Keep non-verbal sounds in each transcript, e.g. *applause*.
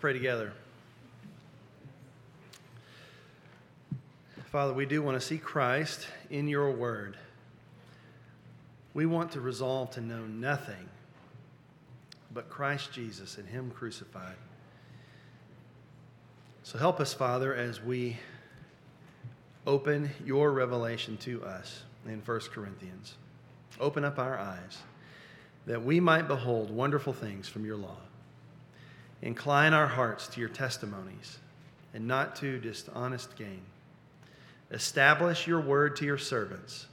Pray together. Father, we do want to see Christ in your word. We want to resolve to know nothing but Christ Jesus and Him crucified. So help us, Father, as we open your revelation to us in 1 Corinthians. Open up our eyes that we might behold wonderful things from your law. Incline our hearts to your testimonies and not to dishonest gain. Establish your word to your servants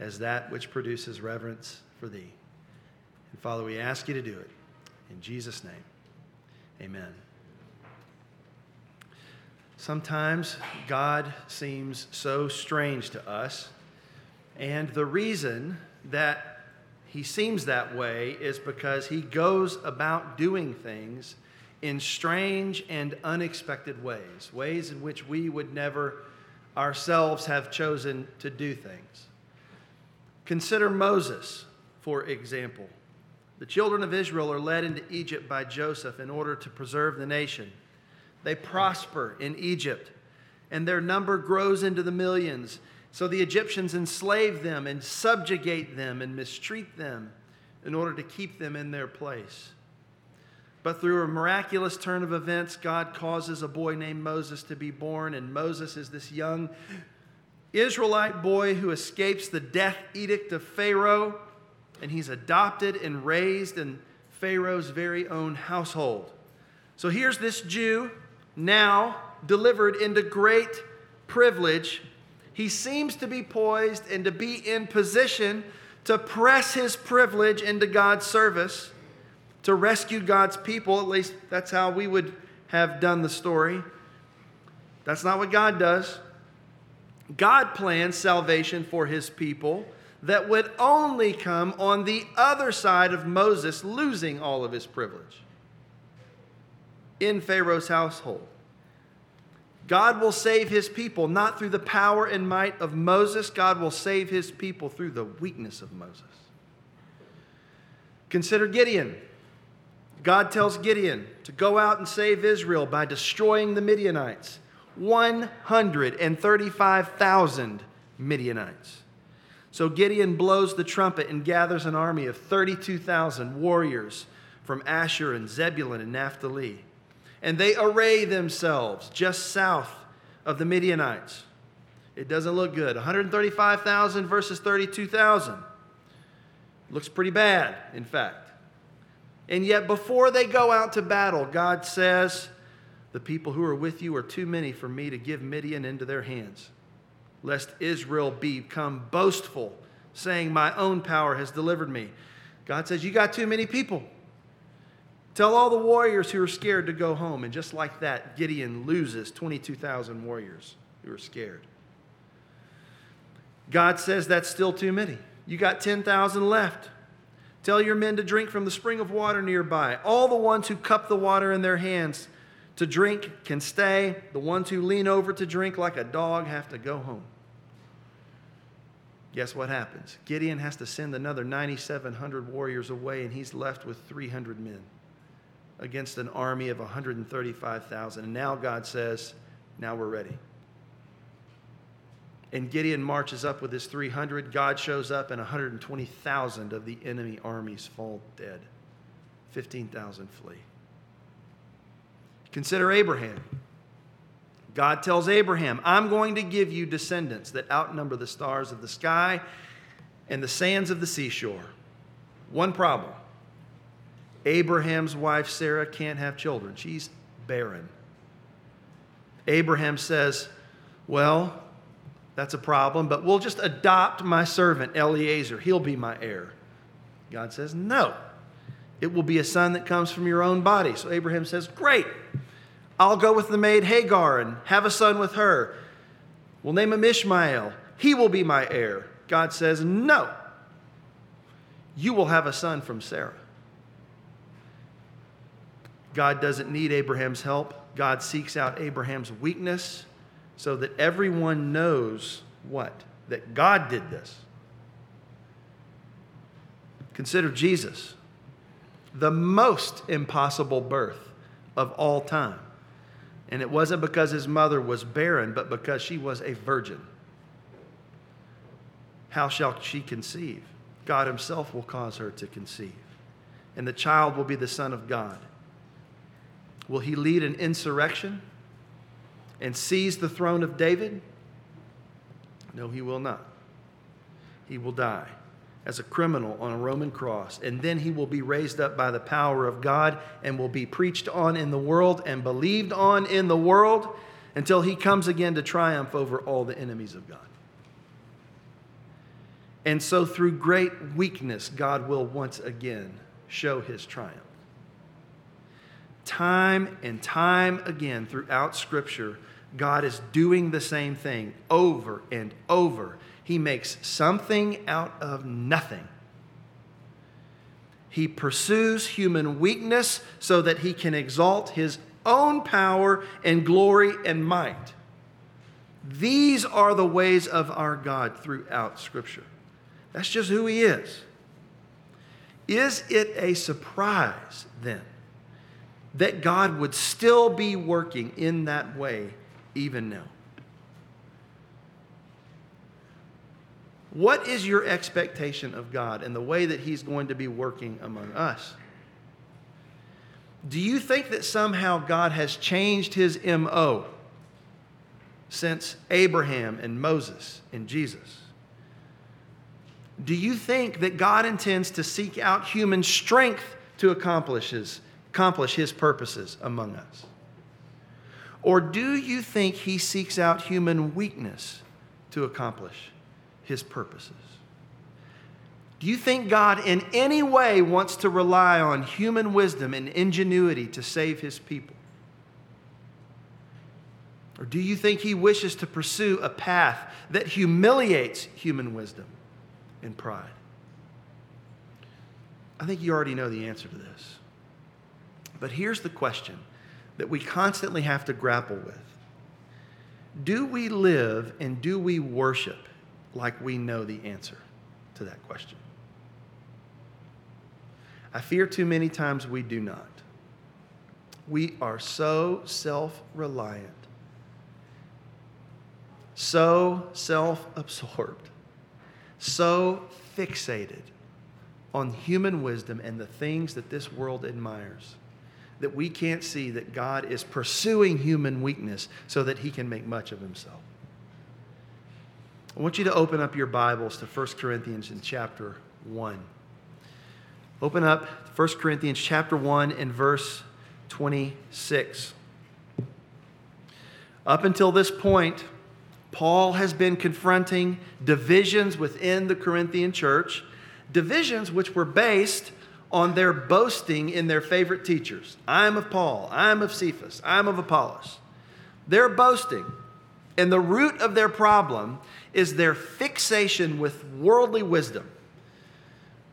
as that which produces reverence for thee. And Father, we ask you to do it. In Jesus' name, amen. Sometimes God seems so strange to us, and the reason that he seems that way is because he goes about doing things in strange and unexpected ways, ways in which we would never ourselves have chosen to do things. Consider Moses, for example. The children of Israel are led into Egypt by Joseph in order to preserve the nation. They prosper in Egypt, and their number grows into the millions. So the Egyptians enslave them and subjugate them and mistreat them in order to keep them in their place. But through a miraculous turn of events, God causes a boy named Moses to be born, and Moses is this young Israelite boy who escapes the death edict of Pharaoh, and he's adopted and raised in Pharaoh's very own household. So here's this Jew now delivered into great privilege. He seems to be poised and to be in position to press his privilege into God's service to rescue God's people. At least that's how we would have done the story. That's not what God does. God plans salvation for his people that would only come on the other side of Moses losing all of his privilege in Pharaoh's household. God will save his people not through the power and might of Moses, God will save his people through the weakness of Moses. Consider Gideon. God tells Gideon to go out and save Israel by destroying the Midianites 135,000 Midianites. So Gideon blows the trumpet and gathers an army of 32,000 warriors from Asher and Zebulun and Naphtali. And they array themselves just south of the Midianites. It doesn't look good. 135,000 versus 32,000. Looks pretty bad, in fact. And yet, before they go out to battle, God says, The people who are with you are too many for me to give Midian into their hands, lest Israel become boastful, saying, My own power has delivered me. God says, You got too many people. Tell all the warriors who are scared to go home. And just like that, Gideon loses 22,000 warriors who are scared. God says that's still too many. You got 10,000 left. Tell your men to drink from the spring of water nearby. All the ones who cup the water in their hands to drink can stay. The ones who lean over to drink like a dog have to go home. Guess what happens? Gideon has to send another 9,700 warriors away, and he's left with 300 men against an army of 135,000. And now God says, Now we're ready. And Gideon marches up with his 300. God shows up, and 120,000 of the enemy armies fall dead. 15,000 flee. Consider Abraham. God tells Abraham, I'm going to give you descendants that outnumber the stars of the sky and the sands of the seashore. One problem Abraham's wife, Sarah, can't have children. She's barren. Abraham says, Well, that's a problem, but we'll just adopt my servant, Eliezer. He'll be my heir. God says, No. It will be a son that comes from your own body. So Abraham says, Great. I'll go with the maid Hagar and have a son with her. We'll name him Ishmael. He will be my heir. God says, No. You will have a son from Sarah. God doesn't need Abraham's help. God seeks out Abraham's weakness so that everyone knows what? That God did this. Consider Jesus, the most impossible birth of all time. And it wasn't because his mother was barren, but because she was a virgin. How shall she conceive? God himself will cause her to conceive. And the child will be the Son of God. Will he lead an insurrection and seize the throne of David? No, he will not. He will die as a criminal on a Roman cross, and then he will be raised up by the power of God and will be preached on in the world and believed on in the world until he comes again to triumph over all the enemies of God. And so, through great weakness, God will once again show his triumph. Time and time again throughout Scripture, God is doing the same thing over and over he makes something out of nothing. He pursues human weakness so that he can exalt his own power and glory and might. These are the ways of our God throughout Scripture. That's just who he is. Is it a surprise then that God would still be working in that way even now? What is your expectation of God and the way that He's going to be working among us? Do you think that somehow God has changed His MO since Abraham and Moses and Jesus? Do you think that God intends to seek out human strength to accomplish His, accomplish his purposes among us? Or do you think He seeks out human weakness to accomplish his purposes. Do you think God in any way wants to rely on human wisdom and ingenuity to save his people? Or do you think he wishes to pursue a path that humiliates human wisdom and pride? I think you already know the answer to this. But here's the question that we constantly have to grapple with Do we live and do we worship like we know the answer to that question? I fear too many times we do not. We are so self reliant, so self absorbed, so fixated on human wisdom and the things that this world admires that we can't see that God is pursuing human weakness so that he can make much of himself. I want you to open up your Bibles to 1 Corinthians in chapter 1. Open up 1 Corinthians chapter 1 and verse 26. Up until this point, Paul has been confronting divisions within the Corinthian church, divisions which were based on their boasting in their favorite teachers. I'm of Paul, I'm of Cephas, I'm of Apollos. They're boasting. And the root of their problem is their fixation with worldly wisdom.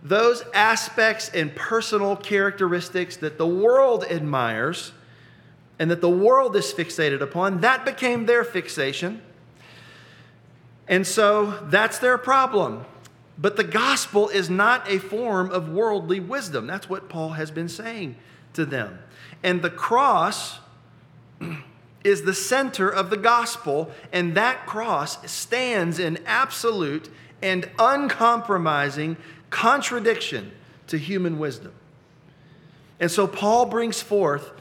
Those aspects and personal characteristics that the world admires and that the world is fixated upon, that became their fixation. And so that's their problem. But the gospel is not a form of worldly wisdom. That's what Paul has been saying to them. And the cross *clears throat* is the center of the gospel, and that cross stands in absolute and uncompromising contradiction to human wisdom. And so Paul brings forth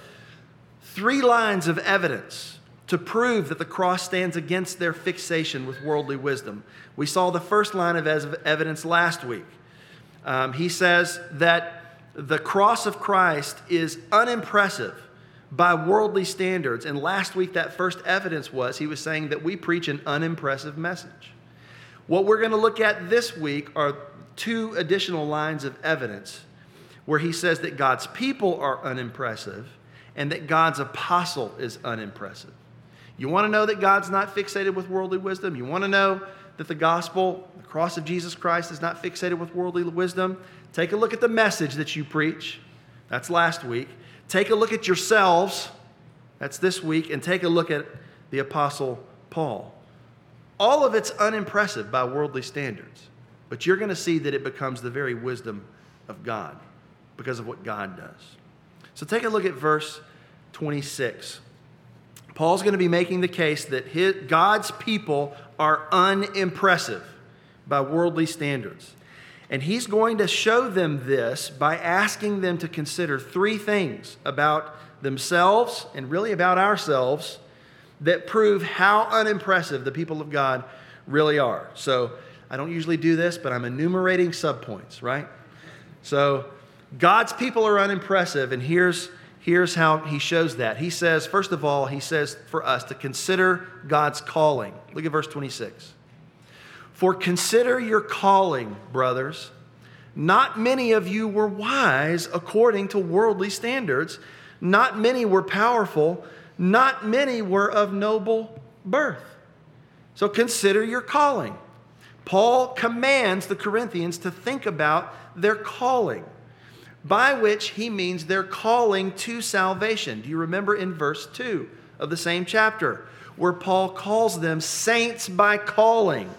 three lines of evidence to prove that the cross stands against their fixation with worldly wisdom. We saw the first line of evidence last week. Um, he says that the cross of Christ is unimpressive by worldly standards. And last week, that first evidence was he was saying that we preach an unimpressive message. What we're going to look at this week are two additional lines of evidence where he says that God's people are unimpressive and that God's apostle is unimpressive. You want to know that God's not fixated with worldly wisdom? You want to know that the gospel, the cross of Jesus Christ, is not fixated with worldly wisdom? Take a look at the message that you preach. That's last week. Take a look at yourselves. That's this week. And take a look at the Apostle Paul. All of it's unimpressive by worldly standards, but you're going to see that it becomes the very wisdom of God because of what God does. So take a look at verse 26. Paul's going to be making the case that his, God's people are unimpressive by worldly standards. And he's going to show them this by asking them to consider three things about themselves and really about ourselves that prove how unimpressive the people of God really are. So I don't usually do this, but I'm enumerating subpoints, right? So God's people are unimpressive, and here's, here's how he shows that. He says, first of all, he says for us to consider God's calling. Look at verse 26. For consider your calling, brothers. Not many of you were wise according to worldly standards. Not many were powerful. Not many were of noble birth. So consider your calling. Paul commands the Corinthians to think about their calling, by which he means their calling to salvation. Do you remember in verse 2 of the same chapter, where Paul calls them saints by calling?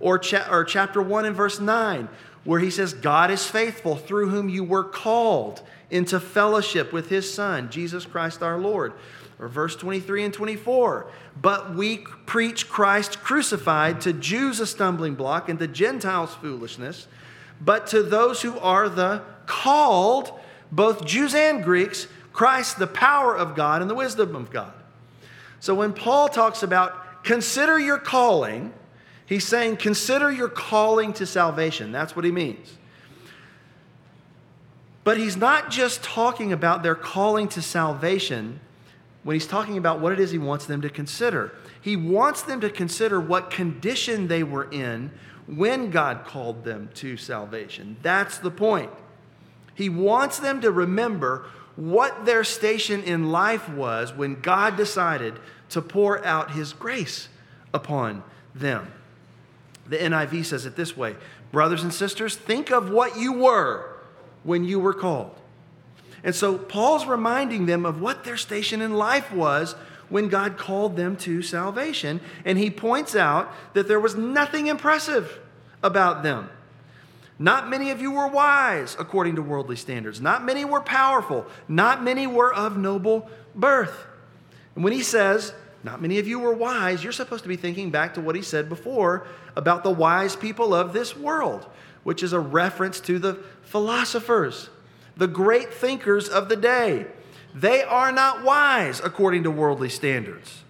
Or, cha- or chapter 1 and verse 9, where he says, God is faithful, through whom you were called into fellowship with his Son, Jesus Christ our Lord. Or verse 23 and 24, but we preach Christ crucified to Jews a stumbling block and to Gentiles foolishness, but to those who are the called, both Jews and Greeks, Christ the power of God and the wisdom of God. So when Paul talks about consider your calling, he's saying consider your calling to salvation. That's what he means. But he's not just talking about their calling to salvation when he's talking about what it is he wants them to consider. He wants them to consider what condition they were in when God called them to salvation. That's the point. He wants them to remember what their station in life was when God decided to pour out his grace upon them. The NIV says it this way Brothers and sisters, think of what you were when you were called. And so Paul's reminding them of what their station in life was when God called them to salvation. And he points out that there was nothing impressive about them. Not many of you were wise according to worldly standards. Not many were powerful. Not many were of noble birth. And when he says, not many of you were wise, you're supposed to be thinking back to what he said before about the wise people of this world, which is a reference to the philosophers the great thinkers of the day. They are not wise according to worldly standards.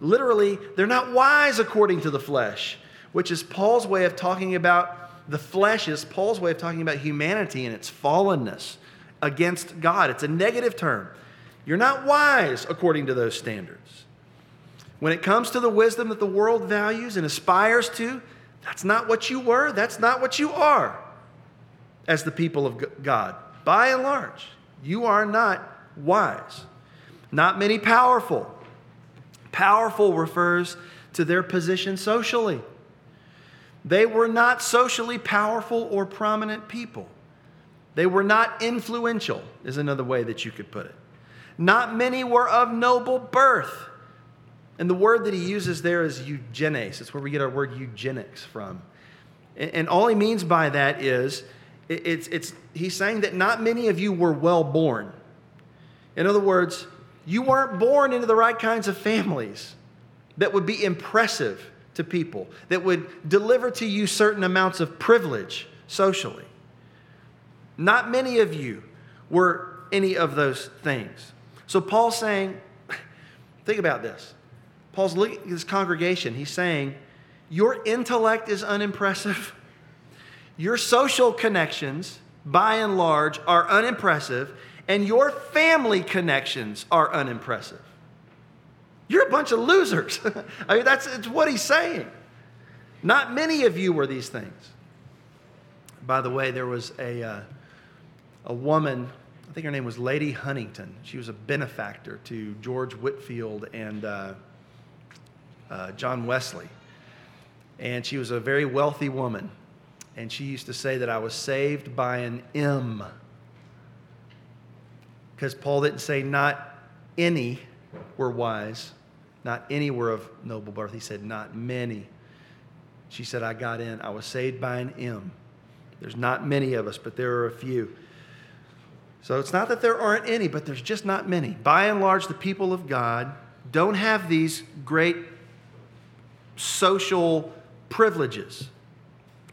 Literally, they're not wise according to the flesh, which is Paul's way of talking about the flesh, is Paul's way of talking about humanity and its fallenness against God. It's a negative term. You're not wise according to those standards. When it comes to the wisdom that the world values and aspires to, that's not what you were, that's not what you are as the people of God by and large, you are not wise. Not many powerful. Powerful refers to their position socially. They were not socially powerful or prominent people. They were not influential, is another way that you could put it. Not many were of noble birth. And the word that he uses there is eugenes. It's where we get our word eugenics from. And all he means by that is it's, it's, he's saying that not many of you were well born. In other words, you weren't born into the right kinds of families that would be impressive to people, that would deliver to you certain amounts of privilege socially. Not many of you were any of those things. So Paul's saying, *laughs* think about this. Paul's looking at this congregation. He's saying, Your intellect is unimpressive. *laughs* Your social connections, by and large, are unimpressive, and your family connections are unimpressive. You're a bunch of losers. *laughs* I mean, that's it's what he's saying. Not many of you were these things. By the way, there was a, uh, a woman, I think her name was Lady Huntingdon. She was a benefactor to George Whitefield and uh, uh, John Wesley. And she was a very wealthy woman and she used to say that I was saved by an M. Because Paul didn't say not any were wise, not any were of noble birth. He said not many. She said, I got in. I was saved by an M. There's not many of us, but there are a few. So it's not that there aren't any, but there's just not many. By and large, the people of God don't have these great social privileges.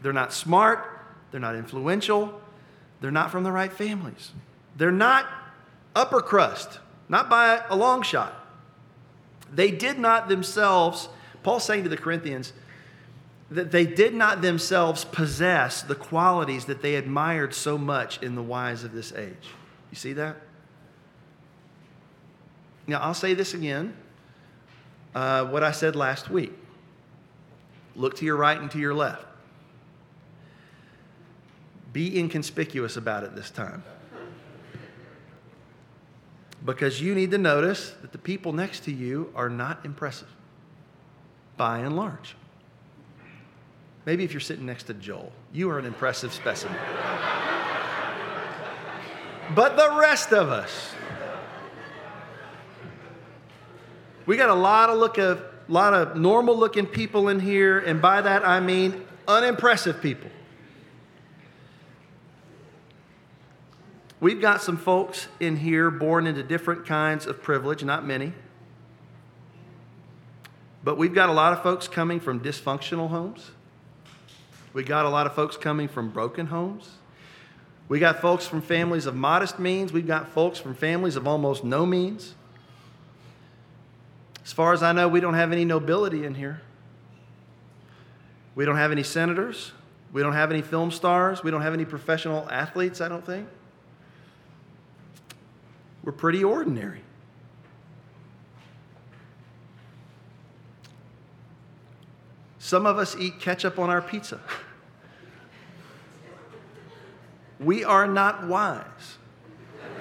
They're not smart, they're not influential, they're not from the right families. They're not upper crust, not by a long shot. They did not themselves, Paul's saying to the Corinthians, that they did not themselves possess the qualities that they admired so much in the wise of this age. You see that? Now, I'll say this again uh, what I said last week. Look to your right and to your left. Be inconspicuous about it this time. Because you need to notice that the people next to you are not impressive, by and large. Maybe if you're sitting next to Joel, you are an impressive specimen. but the rest of us, we got a lot of look of lot of normal looking people in here, and by that I mean unimpressive people. We've got some folks in here born into different kinds of privilege, not many. But we've got a lot of folks coming from dysfunctional homes. We got a lot of folks coming from broken homes. We got folks from families of modest means. We've got folks from families of almost no means. As far as I know, we don't have any nobility in here. We don't have any senators. We don't have any film stars. We don't have any professional athletes, I don't think. We're pretty ordinary. Some of us eat ketchup on our pizza. *laughs* We are not wise *laughs*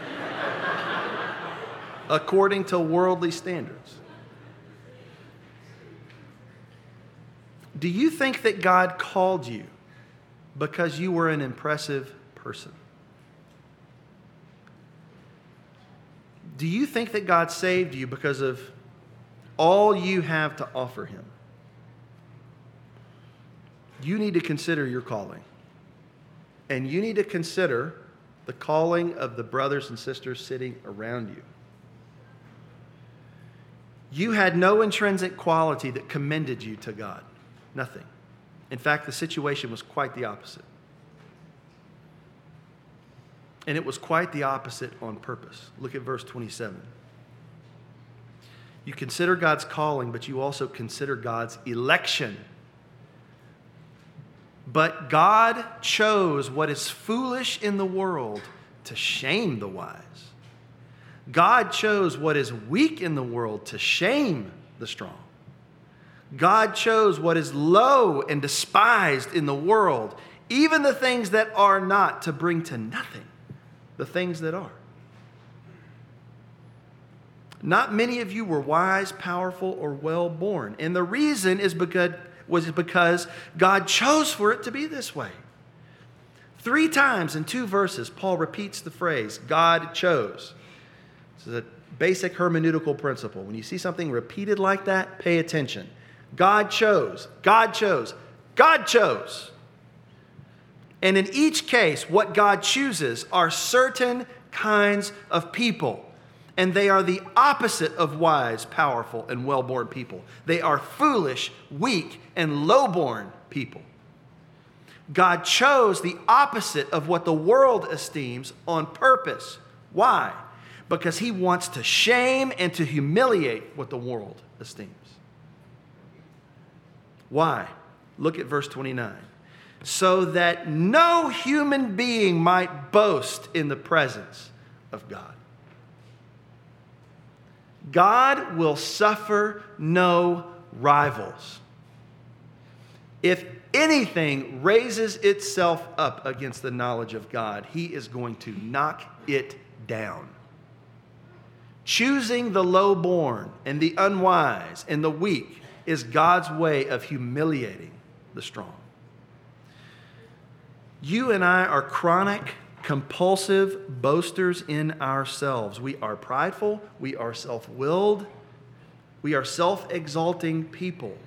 according to worldly standards. Do you think that God called you because you were an impressive person? Do you think that God saved you because of all you have to offer Him? You need to consider your calling. And you need to consider the calling of the brothers and sisters sitting around you. You had no intrinsic quality that commended you to God. Nothing. In fact, the situation was quite the opposite. And it was quite the opposite on purpose. Look at verse 27. You consider God's calling, but you also consider God's election. But God chose what is foolish in the world to shame the wise. God chose what is weak in the world to shame the strong. God chose what is low and despised in the world, even the things that are not, to bring to nothing the things that are. Not many of you were wise, powerful, or well born. And the reason is because, was because God chose for it to be this way. Three times in two verses, Paul repeats the phrase, God chose. This is a basic hermeneutical principle. When you see something repeated like that, pay attention. God chose, God chose, God chose. And in each case, what God chooses are certain kinds of people. And they are the opposite of wise, powerful, and well born people. They are foolish, weak, and low born people. God chose the opposite of what the world esteems on purpose. Why? Because he wants to shame and to humiliate what the world esteems. Why? Look at verse 29 so that no human being might boast in the presence of God. God will suffer no rivals. If anything raises itself up against the knowledge of God, he is going to knock it down. Choosing the low-born and the unwise and the weak is God's way of humiliating the strong. You and I are chronic, compulsive boasters in ourselves. We are prideful, we are self willed, we are self exalting people.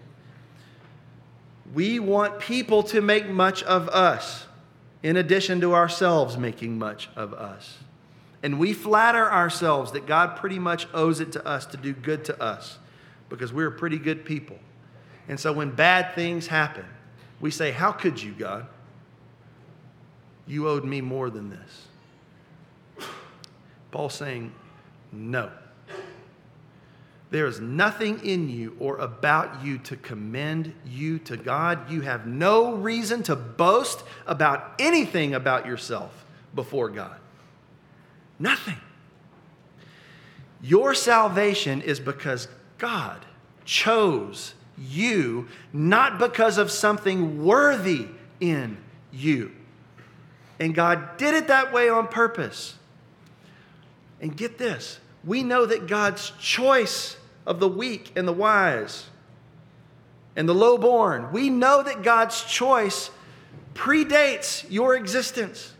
We want people to make much of us, in addition to ourselves making much of us. And we flatter ourselves that God pretty much owes it to us to do good to us because we're pretty good people. And so when bad things happen, we say, How could you, God? You owed me more than this. Paul's saying, No. There is nothing in you or about you to commend you to God. You have no reason to boast about anything about yourself before God. Nothing. Your salvation is because God chose you, not because of something worthy in you. And God did it that way on purpose. And get this we know that God's choice of the weak and the wise and the lowborn, we know that God's choice predates your existence.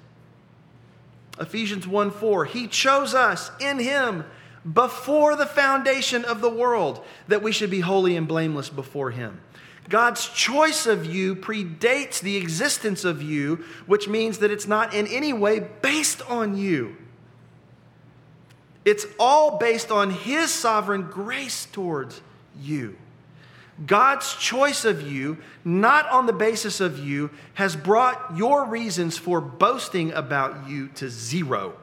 Ephesians 1 4, He chose us in Him before the foundation of the world that we should be holy and blameless before Him. God's choice of you predates the existence of you, which means that it's not in any way based on you. It's all based on His sovereign grace towards you. God's choice of you, not on the basis of you, has brought your reasons for boasting about you to zero.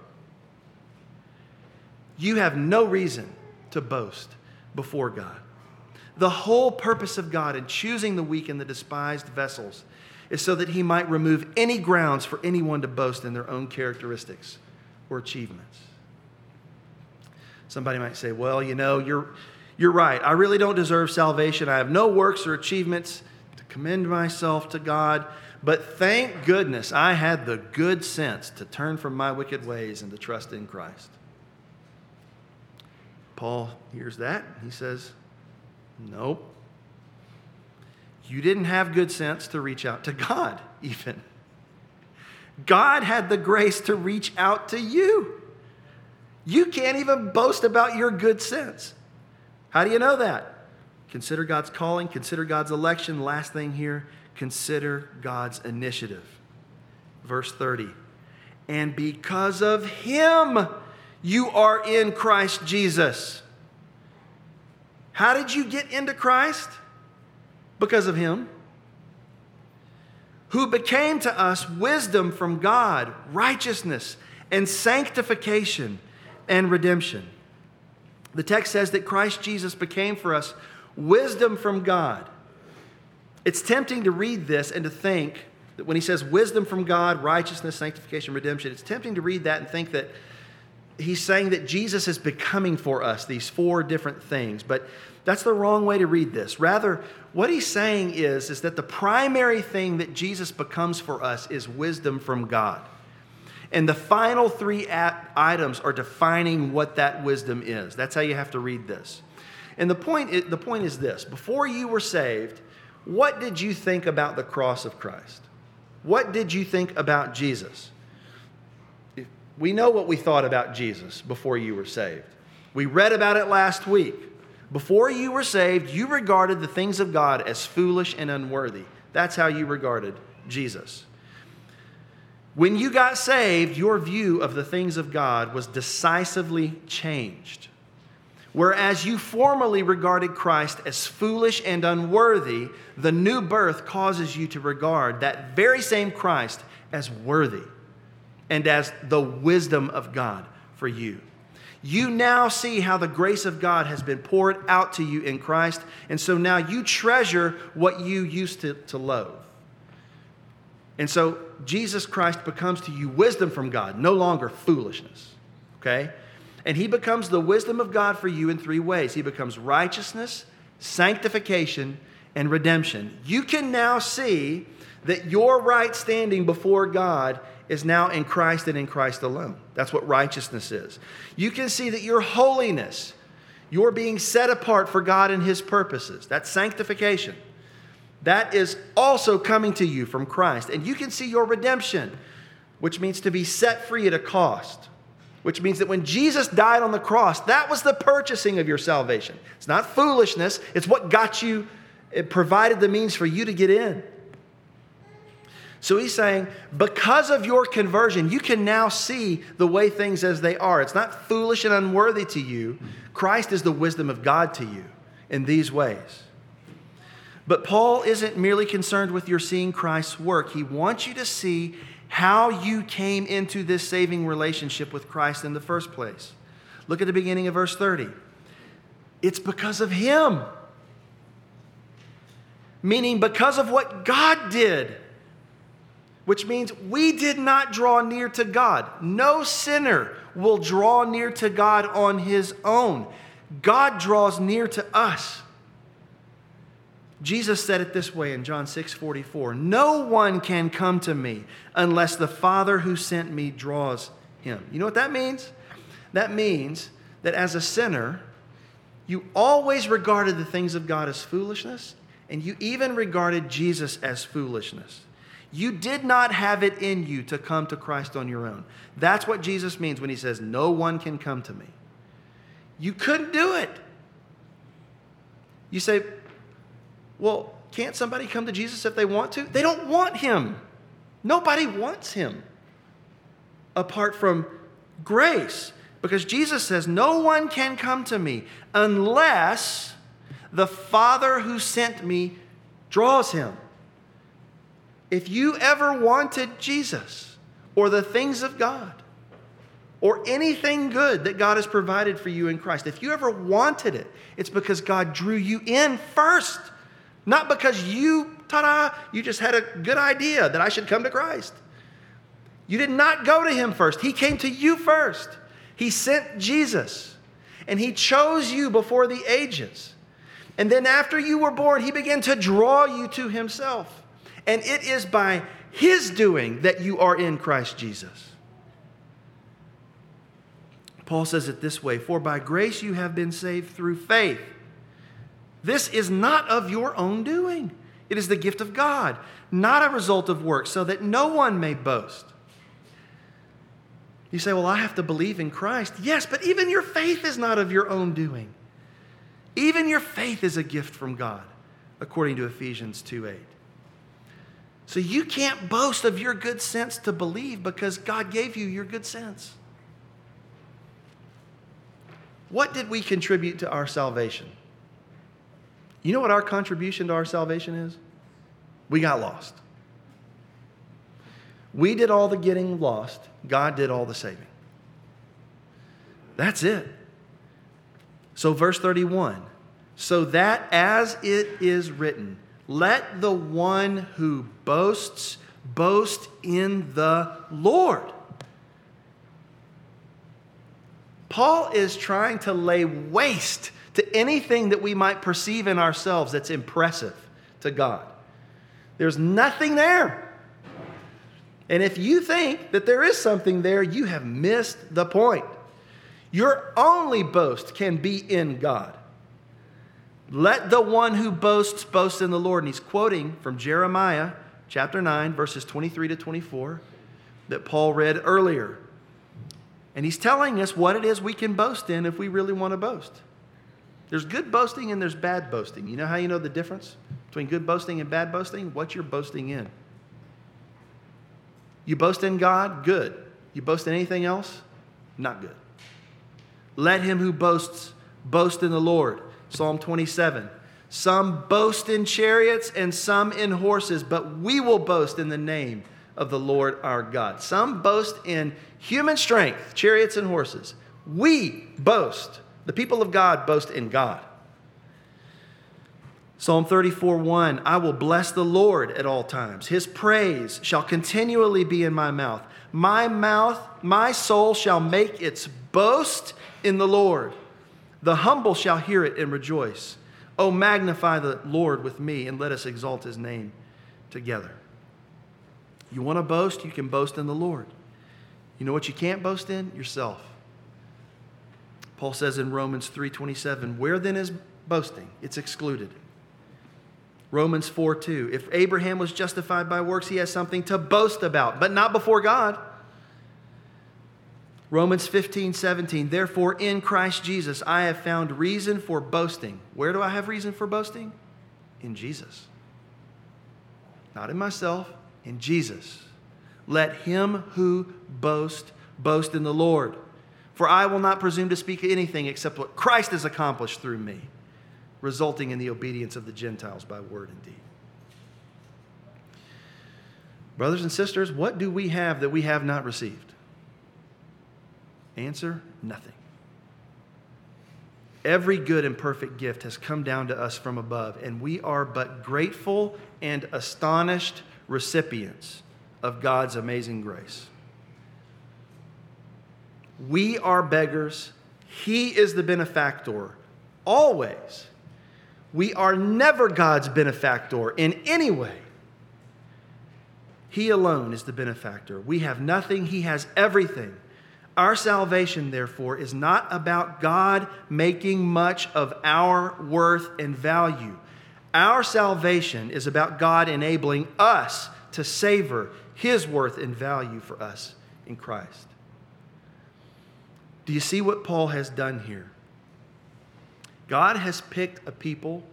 You have no reason to boast before God. The whole purpose of God in choosing the weak and the despised vessels is so that He might remove any grounds for anyone to boast in their own characteristics or achievements. Somebody might say, Well, you know, you're you're right. I really don't deserve salvation. I have no works or achievements to commend myself to God. But thank goodness I had the good sense to turn from my wicked ways and to trust in Christ. Paul hears that. He says, Nope. You didn't have good sense to reach out to God, *laughs* even. God had the grace to reach out to you. You can't even boast about your good sense. How do you know that? Consider God's calling, consider God's election. Last thing here, consider God's initiative. Verse 30. And because of him, you are in Christ Jesus. How did you get into Christ? Because of him. Who became to us wisdom from God, righteousness, and sanctification and redemption. The text says that Christ Jesus became for us wisdom from God. It's tempting to read this and to think that when he says wisdom from God, righteousness, sanctification, redemption, it's tempting to read that and think that he's saying that Jesus is becoming for us these four different things. But that's the wrong way to read this. Rather, what he's saying is, is that the primary thing that Jesus becomes for us is wisdom from God. And the final three items are defining what that wisdom is. That's how you have to read this. And the point, the point is this before you were saved, what did you think about the cross of Christ? What did you think about Jesus? We know what we thought about Jesus before you were saved. We read about it last week. Before you were saved, you regarded the things of God as foolish and unworthy. That's how you regarded Jesus. When you got saved, your view of the things of God was decisively changed. Whereas you formerly regarded Christ as foolish and unworthy, the new birth causes you to regard that very same Christ as worthy and as the wisdom of God for you. You now see how the grace of God has been poured out to you in Christ, and so now you treasure what you used to, to loathe. And so Jesus Christ becomes to you wisdom from God, no longer foolishness. Okay? And he becomes the wisdom of God for you in three ways he becomes righteousness, sanctification, and redemption. You can now see that your right standing before God is now in Christ and in Christ alone. That's what righteousness is. You can see that your holiness, you're being set apart for God and his purposes. That's sanctification. That is also coming to you from Christ. And you can see your redemption, which means to be set free at a cost, which means that when Jesus died on the cross, that was the purchasing of your salvation. It's not foolishness, it's what got you, it provided the means for you to get in. So he's saying, because of your conversion, you can now see the way things as they are. It's not foolish and unworthy to you. Christ is the wisdom of God to you in these ways. But Paul isn't merely concerned with your seeing Christ's work. He wants you to see how you came into this saving relationship with Christ in the first place. Look at the beginning of verse 30. It's because of Him. Meaning, because of what God did which means we did not draw near to God. No sinner will draw near to God on his own. God draws near to us. Jesus said it this way in John 6 44 No one can come to me unless the Father who sent me draws him. You know what that means? That means that as a sinner, you always regarded the things of God as foolishness, and you even regarded Jesus as foolishness. You did not have it in you to come to Christ on your own. That's what Jesus means when he says, No one can come to me. You couldn't do it. You say, Well, can't somebody come to Jesus if they want to? They don't want him. Nobody wants him apart from grace. Because Jesus says, No one can come to me unless the Father who sent me draws him. If you ever wanted Jesus or the things of God or anything good that God has provided for you in Christ, if you ever wanted it, it's because God drew you in first, not because you, ta da, you just had a good idea that I should come to Christ. You did not go to Him first, He came to you first. He sent Jesus, and He chose you before the ages. And then after you were born, He began to draw you to Himself and it is by his doing that you are in Christ Jesus. Paul says it this way For by grace you have been saved through faith. This is not of your own doing, it is the gift of God, not a result of works, so that no one may boast. You say, Well, I have to believe in Christ. Yes, but even your faith is not of your own doing. Even your faith is a gift from God, according to Ephesians 2 8. So you can't boast of your good sense to believe because God gave you your good sense. What did we contribute to our salvation? You know what our contribution to our salvation is? We got lost. We did all the getting lost, God did all the saving. That's it. So, verse 31 so that as it is written, let the one who boasts boast in the Lord. Paul is trying to lay waste to anything that we might perceive in ourselves that's impressive to God. There's nothing there. And if you think that there is something there, you have missed the point. Your only boast can be in God. Let the one who boasts boast in the Lord. And he's quoting from Jeremiah chapter 9, verses 23 to 24, that Paul read earlier. And he's telling us what it is we can boast in if we really want to boast. There's good boasting and there's bad boasting. You know how you know the difference between good boasting and bad boasting? What you're boasting in. You boast in God, good. You boast in anything else, not good. Let him who boasts boast in the Lord. Psalm 27. Some boast in chariots and some in horses, but we will boast in the name of the Lord our God. Some boast in human strength, chariots and horses. We boast, the people of God boast in God. Psalm 34 1 I will bless the Lord at all times. His praise shall continually be in my mouth. My mouth, my soul shall make its boast in the Lord. The humble shall hear it and rejoice. Oh, magnify the Lord with me and let us exalt his name together. You want to boast? You can boast in the Lord. You know what you can't boast in? Yourself. Paul says in Romans 3:27, "Where then is boasting? It's excluded." Romans 4:2, "If Abraham was justified by works, he has something to boast about, but not before God." Romans 15, 17. Therefore, in Christ Jesus, I have found reason for boasting. Where do I have reason for boasting? In Jesus. Not in myself, in Jesus. Let him who boasts boast in the Lord. For I will not presume to speak anything except what Christ has accomplished through me, resulting in the obedience of the Gentiles by word and deed. Brothers and sisters, what do we have that we have not received? Answer nothing. Every good and perfect gift has come down to us from above, and we are but grateful and astonished recipients of God's amazing grace. We are beggars. He is the benefactor, always. We are never God's benefactor in any way. He alone is the benefactor. We have nothing, He has everything. Our salvation, therefore, is not about God making much of our worth and value. Our salvation is about God enabling us to savor His worth and value for us in Christ. Do you see what Paul has done here? God has picked a people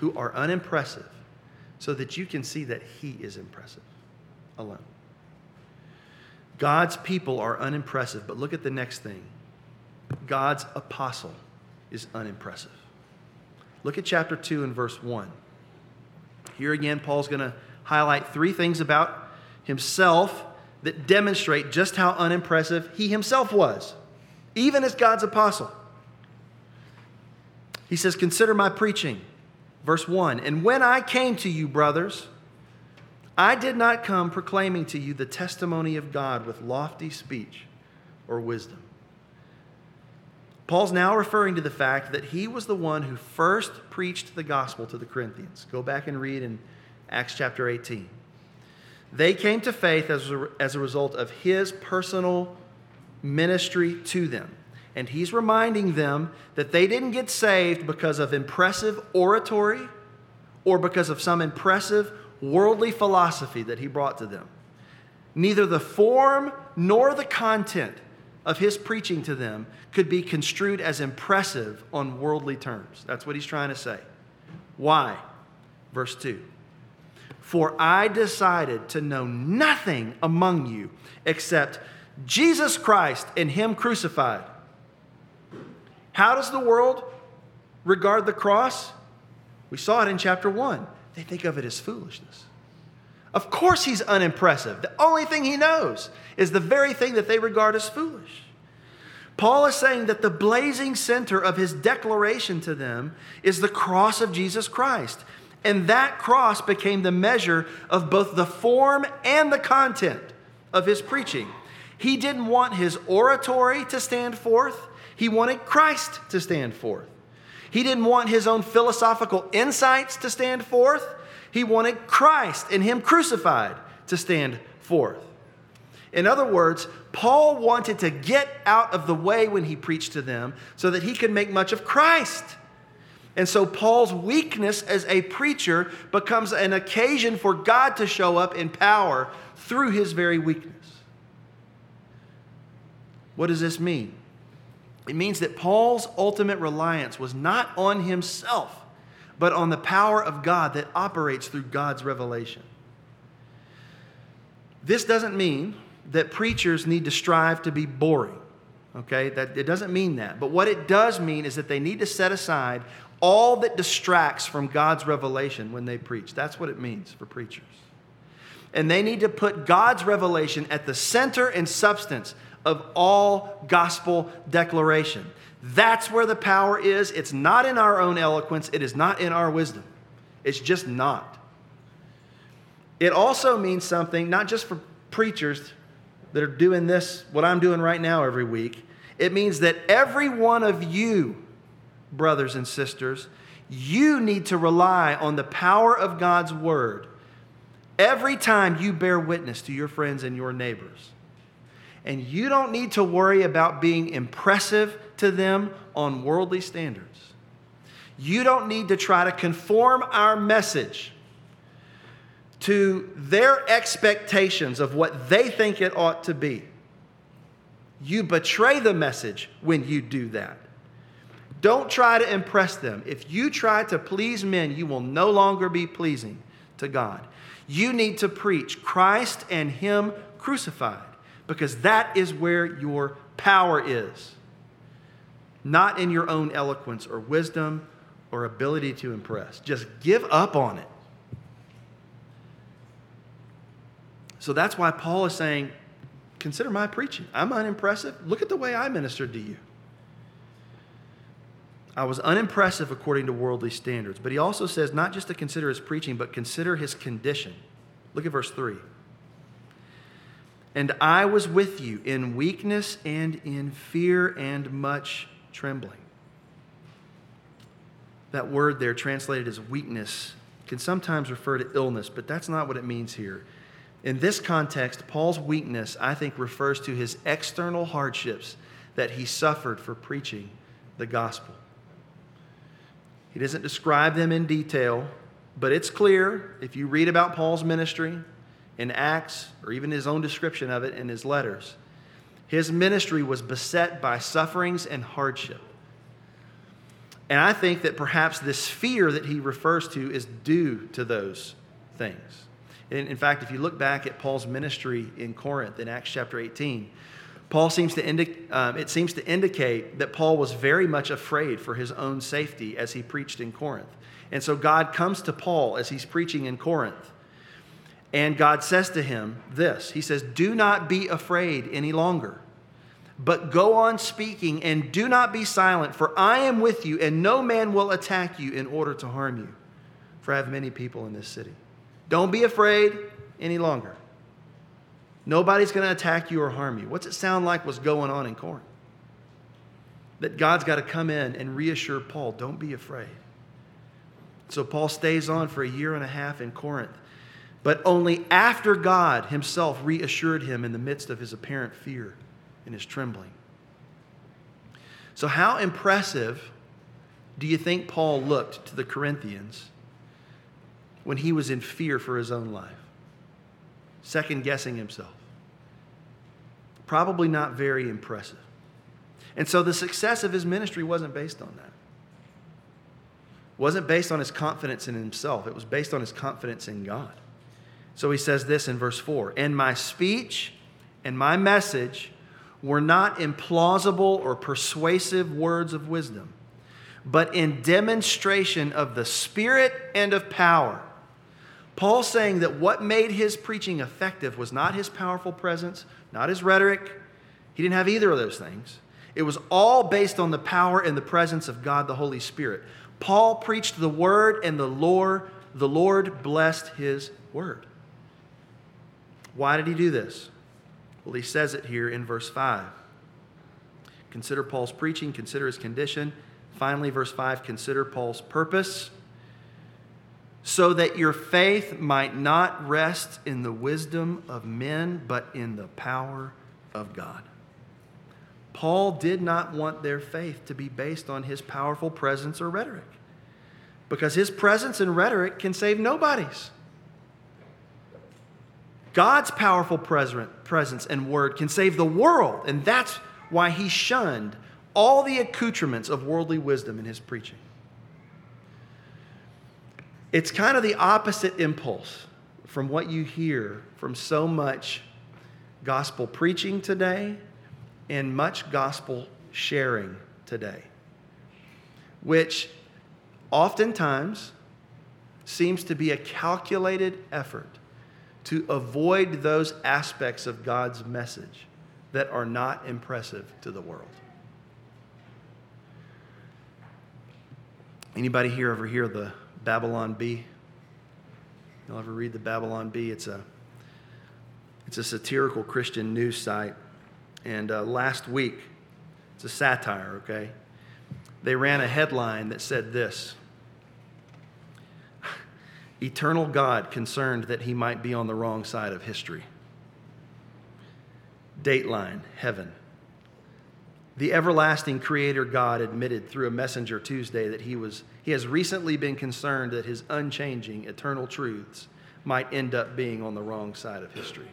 who are unimpressive so that you can see that He is impressive alone. God's people are unimpressive, but look at the next thing God's apostle is unimpressive. Look at chapter 2 and verse 1. Here again, Paul's going to highlight three things about himself that demonstrate just how unimpressive he himself was even as God's apostle. He says, Consider my preaching. Verse 1 And when I came to you, brothers, I did not come proclaiming to you the testimony of God with lofty speech or wisdom. Paul's now referring to the fact that he was the one who first preached the gospel to the Corinthians. Go back and read in Acts chapter 18. They came to faith as a, as a result of his personal ministry to them. And he's reminding them that they didn't get saved because of impressive oratory or because of some impressive worldly philosophy that he brought to them. Neither the form nor the content of his preaching to them could be construed as impressive on worldly terms. That's what he's trying to say. Why? Verse 2 For I decided to know nothing among you except Jesus Christ and Him crucified. How does the world regard the cross? We saw it in chapter 1. They think of it as foolishness. Of course, he's unimpressive. The only thing he knows is the very thing that they regard as foolish. Paul is saying that the blazing center of his declaration to them is the cross of Jesus Christ. And that cross became the measure of both the form and the content of his preaching. He didn't want his oratory to stand forth, he wanted Christ to stand forth. He didn't want his own philosophical insights to stand forth, he wanted Christ and him crucified to stand forth. In other words, Paul wanted to get out of the way when he preached to them so that he could make much of Christ. And so Paul's weakness as a preacher becomes an occasion for God to show up in power through his very weakness. What does this mean? It means that Paul's ultimate reliance was not on himself, but on the power of God that operates through God's revelation. This doesn't mean that preachers need to strive to be boring. Okay? That it doesn't mean that. But what it does mean is that they need to set aside all that distracts from God's revelation when they preach. That's what it means for preachers. And they need to put God's revelation at the center and substance of all gospel declaration. That's where the power is. It's not in our own eloquence, it is not in our wisdom. It's just not. It also means something, not just for preachers that are doing this, what I'm doing right now every week. It means that every one of you, brothers and sisters, you need to rely on the power of God's word every time you bear witness to your friends and your neighbors. And you don't need to worry about being impressive to them on worldly standards. You don't need to try to conform our message to their expectations of what they think it ought to be. You betray the message when you do that. Don't try to impress them. If you try to please men, you will no longer be pleasing to God. You need to preach Christ and Him crucified because that is where your power is, not in your own eloquence or wisdom or ability to impress. Just give up on it. So that's why Paul is saying, consider my preaching. I'm unimpressive. Look at the way I ministered to you. I was unimpressive according to worldly standards. But he also says not just to consider his preaching, but consider his condition. Look at verse 3. And I was with you in weakness and in fear and much trembling. That word there, translated as weakness, can sometimes refer to illness, but that's not what it means here. In this context, Paul's weakness, I think, refers to his external hardships that he suffered for preaching the gospel. He doesn't describe them in detail, but it's clear if you read about Paul's ministry in Acts or even his own description of it in his letters. His ministry was beset by sufferings and hardship. And I think that perhaps this fear that he refers to is due to those things. In, fact, if you look back at Paul's ministry in Corinth in Acts chapter 18, Paul seems to um, it seems to indicate that Paul was very much afraid for his own safety as he preached in Corinth. And so God comes to Paul as he's preaching in Corinth. And God says to him this He says, Do not be afraid any longer, but go on speaking and do not be silent, for I am with you, and no man will attack you in order to harm you. For I have many people in this city. Don't be afraid any longer. Nobody's going to attack you or harm you. What's it sound like was going on in Corinth? That God's got to come in and reassure Paul, don't be afraid. So Paul stays on for a year and a half in Corinth, but only after God himself reassured him in the midst of his apparent fear and his trembling. So, how impressive do you think Paul looked to the Corinthians when he was in fear for his own life, second guessing himself? Probably not very impressive. And so the success of his ministry wasn't based on that. It wasn't based on his confidence in himself, it was based on his confidence in God. So he says this in verse 4 And my speech and my message were not implausible or persuasive words of wisdom, but in demonstration of the Spirit and of power. Paul saying that what made his preaching effective was not his powerful presence, not his rhetoric. He didn't have either of those things. It was all based on the power and the presence of God the Holy Spirit. Paul preached the word and the Lord the Lord blessed his word. Why did he do this? Well, he says it here in verse 5. Consider Paul's preaching, consider his condition. Finally, verse 5, consider Paul's purpose so that your faith might not rest in the wisdom of men, but in the power of God. Paul did not want their faith to be based on his powerful presence or rhetoric, because his presence and rhetoric can save nobodies. God's powerful presence and word can save the world, and that's why he shunned all the accoutrements of worldly wisdom in his preaching. It's kind of the opposite impulse from what you hear from so much gospel preaching today and much gospel sharing today, which oftentimes seems to be a calculated effort to avoid those aspects of God's message that are not impressive to the world. Anybody here ever hear the Babylon Bee. You'll ever read the Babylon Bee? It's a, it's a satirical Christian news site. And uh, last week, it's a satire, okay? They ran a headline that said this Eternal God concerned that he might be on the wrong side of history. Dateline, heaven. The everlasting creator God admitted through a messenger Tuesday that he, was, he has recently been concerned that his unchanging eternal truths might end up being on the wrong side of history.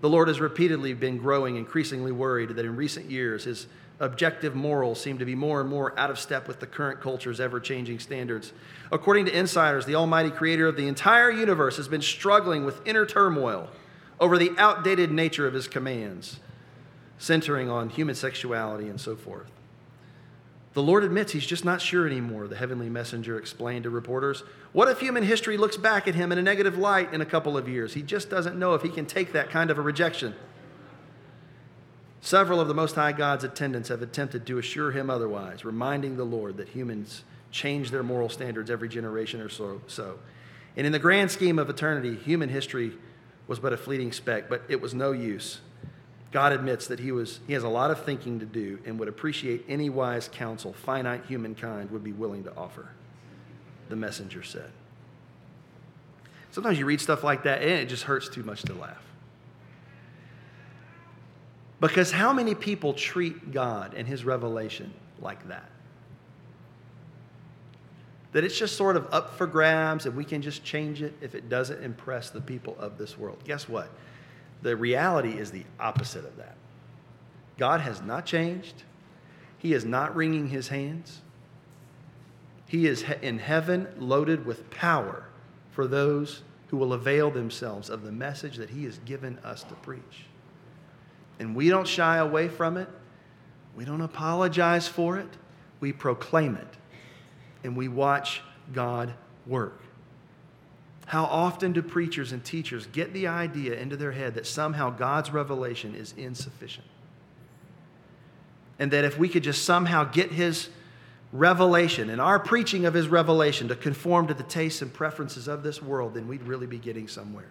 The Lord has repeatedly been growing increasingly worried that in recent years his objective morals seem to be more and more out of step with the current culture's ever changing standards. According to insiders, the Almighty Creator of the entire universe has been struggling with inner turmoil over the outdated nature of His commands, centering on human sexuality and so forth. The Lord admits He's just not sure anymore, the heavenly messenger explained to reporters. What if human history looks back at Him in a negative light in a couple of years? He just doesn't know if He can take that kind of a rejection. Several of the Most High God's attendants have attempted to assure him otherwise, reminding the Lord that humans change their moral standards every generation or so. And in the grand scheme of eternity, human history was but a fleeting speck, but it was no use. God admits that he, was, he has a lot of thinking to do and would appreciate any wise counsel finite humankind would be willing to offer, the messenger said. Sometimes you read stuff like that and it just hurts too much to laugh. Because how many people treat God and his revelation like that? That it's just sort of up for grabs and we can just change it if it doesn't impress the people of this world. Guess what? The reality is the opposite of that. God has not changed, He is not wringing His hands. He is in heaven loaded with power for those who will avail themselves of the message that He has given us to preach and we don't shy away from it. We don't apologize for it. We proclaim it. And we watch God work. How often do preachers and teachers get the idea into their head that somehow God's revelation is insufficient? And that if we could just somehow get His revelation and our preaching of His revelation to conform to the tastes and preferences of this world, then we'd really be getting somewhere.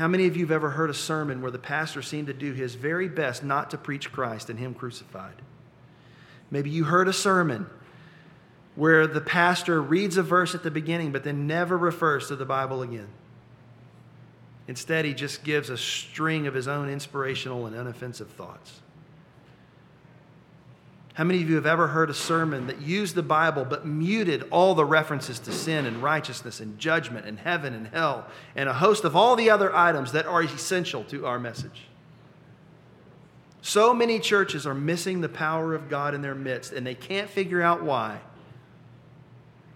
How many of you have ever heard a sermon where the pastor seemed to do his very best not to preach Christ and Him crucified? Maybe you heard a sermon where the pastor reads a verse at the beginning but then never refers to the Bible again. Instead, he just gives a string of his own inspirational and unoffensive thoughts. How many of you have ever heard a sermon that used the Bible but muted all the references to sin and righteousness and judgment and heaven and hell and a host of all the other items that are essential to our message? So many churches are missing the power of God in their midst and they can't figure out why.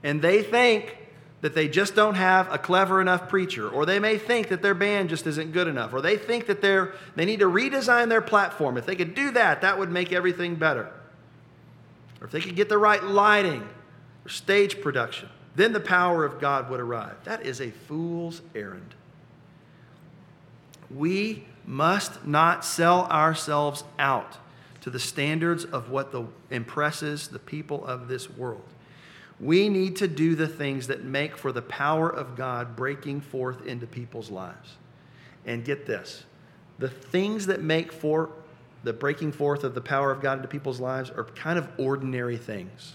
And they think that they just don't have a clever enough preacher, or they may think that their band just isn't good enough, or they think that they're, they need to redesign their platform. If they could do that, that would make everything better or if they could get the right lighting or stage production, then the power of God would arrive. That is a fool's errand. We must not sell ourselves out to the standards of what the, impresses the people of this world. We need to do the things that make for the power of God breaking forth into people's lives. And get this the things that make for the breaking forth of the power of God into people's lives are kind of ordinary things.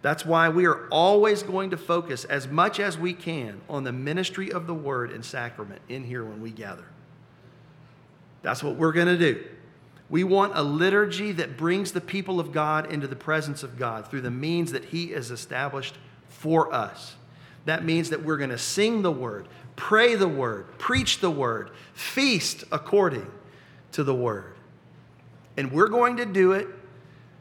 That's why we are always going to focus as much as we can on the ministry of the word and sacrament in here when we gather. That's what we're going to do. We want a liturgy that brings the people of God into the presence of God through the means that He has established for us. That means that we're going to sing the word, pray the word, preach the word, feast according to the word. And we're going to do it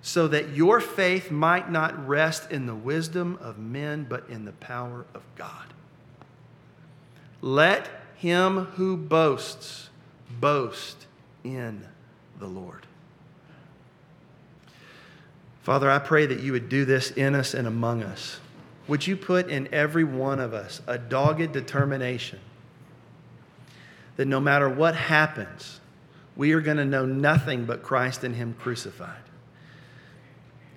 so that your faith might not rest in the wisdom of men, but in the power of God. Let him who boasts boast in the Lord. Father, I pray that you would do this in us and among us. Would you put in every one of us a dogged determination that no matter what happens, we are going to know nothing but Christ and Him crucified.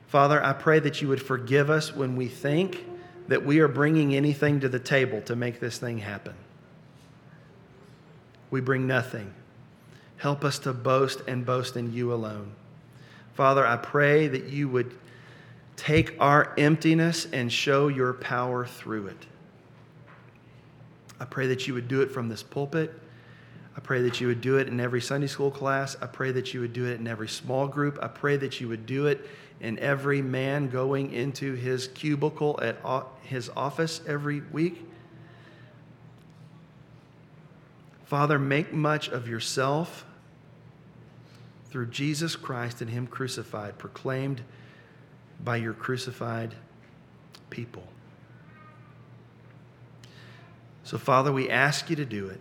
Father, I pray that you would forgive us when we think that we are bringing anything to the table to make this thing happen. We bring nothing. Help us to boast and boast in you alone. Father, I pray that you would take our emptiness and show your power through it. I pray that you would do it from this pulpit. I pray that you would do it in every Sunday school class. I pray that you would do it in every small group. I pray that you would do it in every man going into his cubicle at his office every week. Father, make much of yourself through Jesus Christ and Him crucified, proclaimed by your crucified people. So, Father, we ask you to do it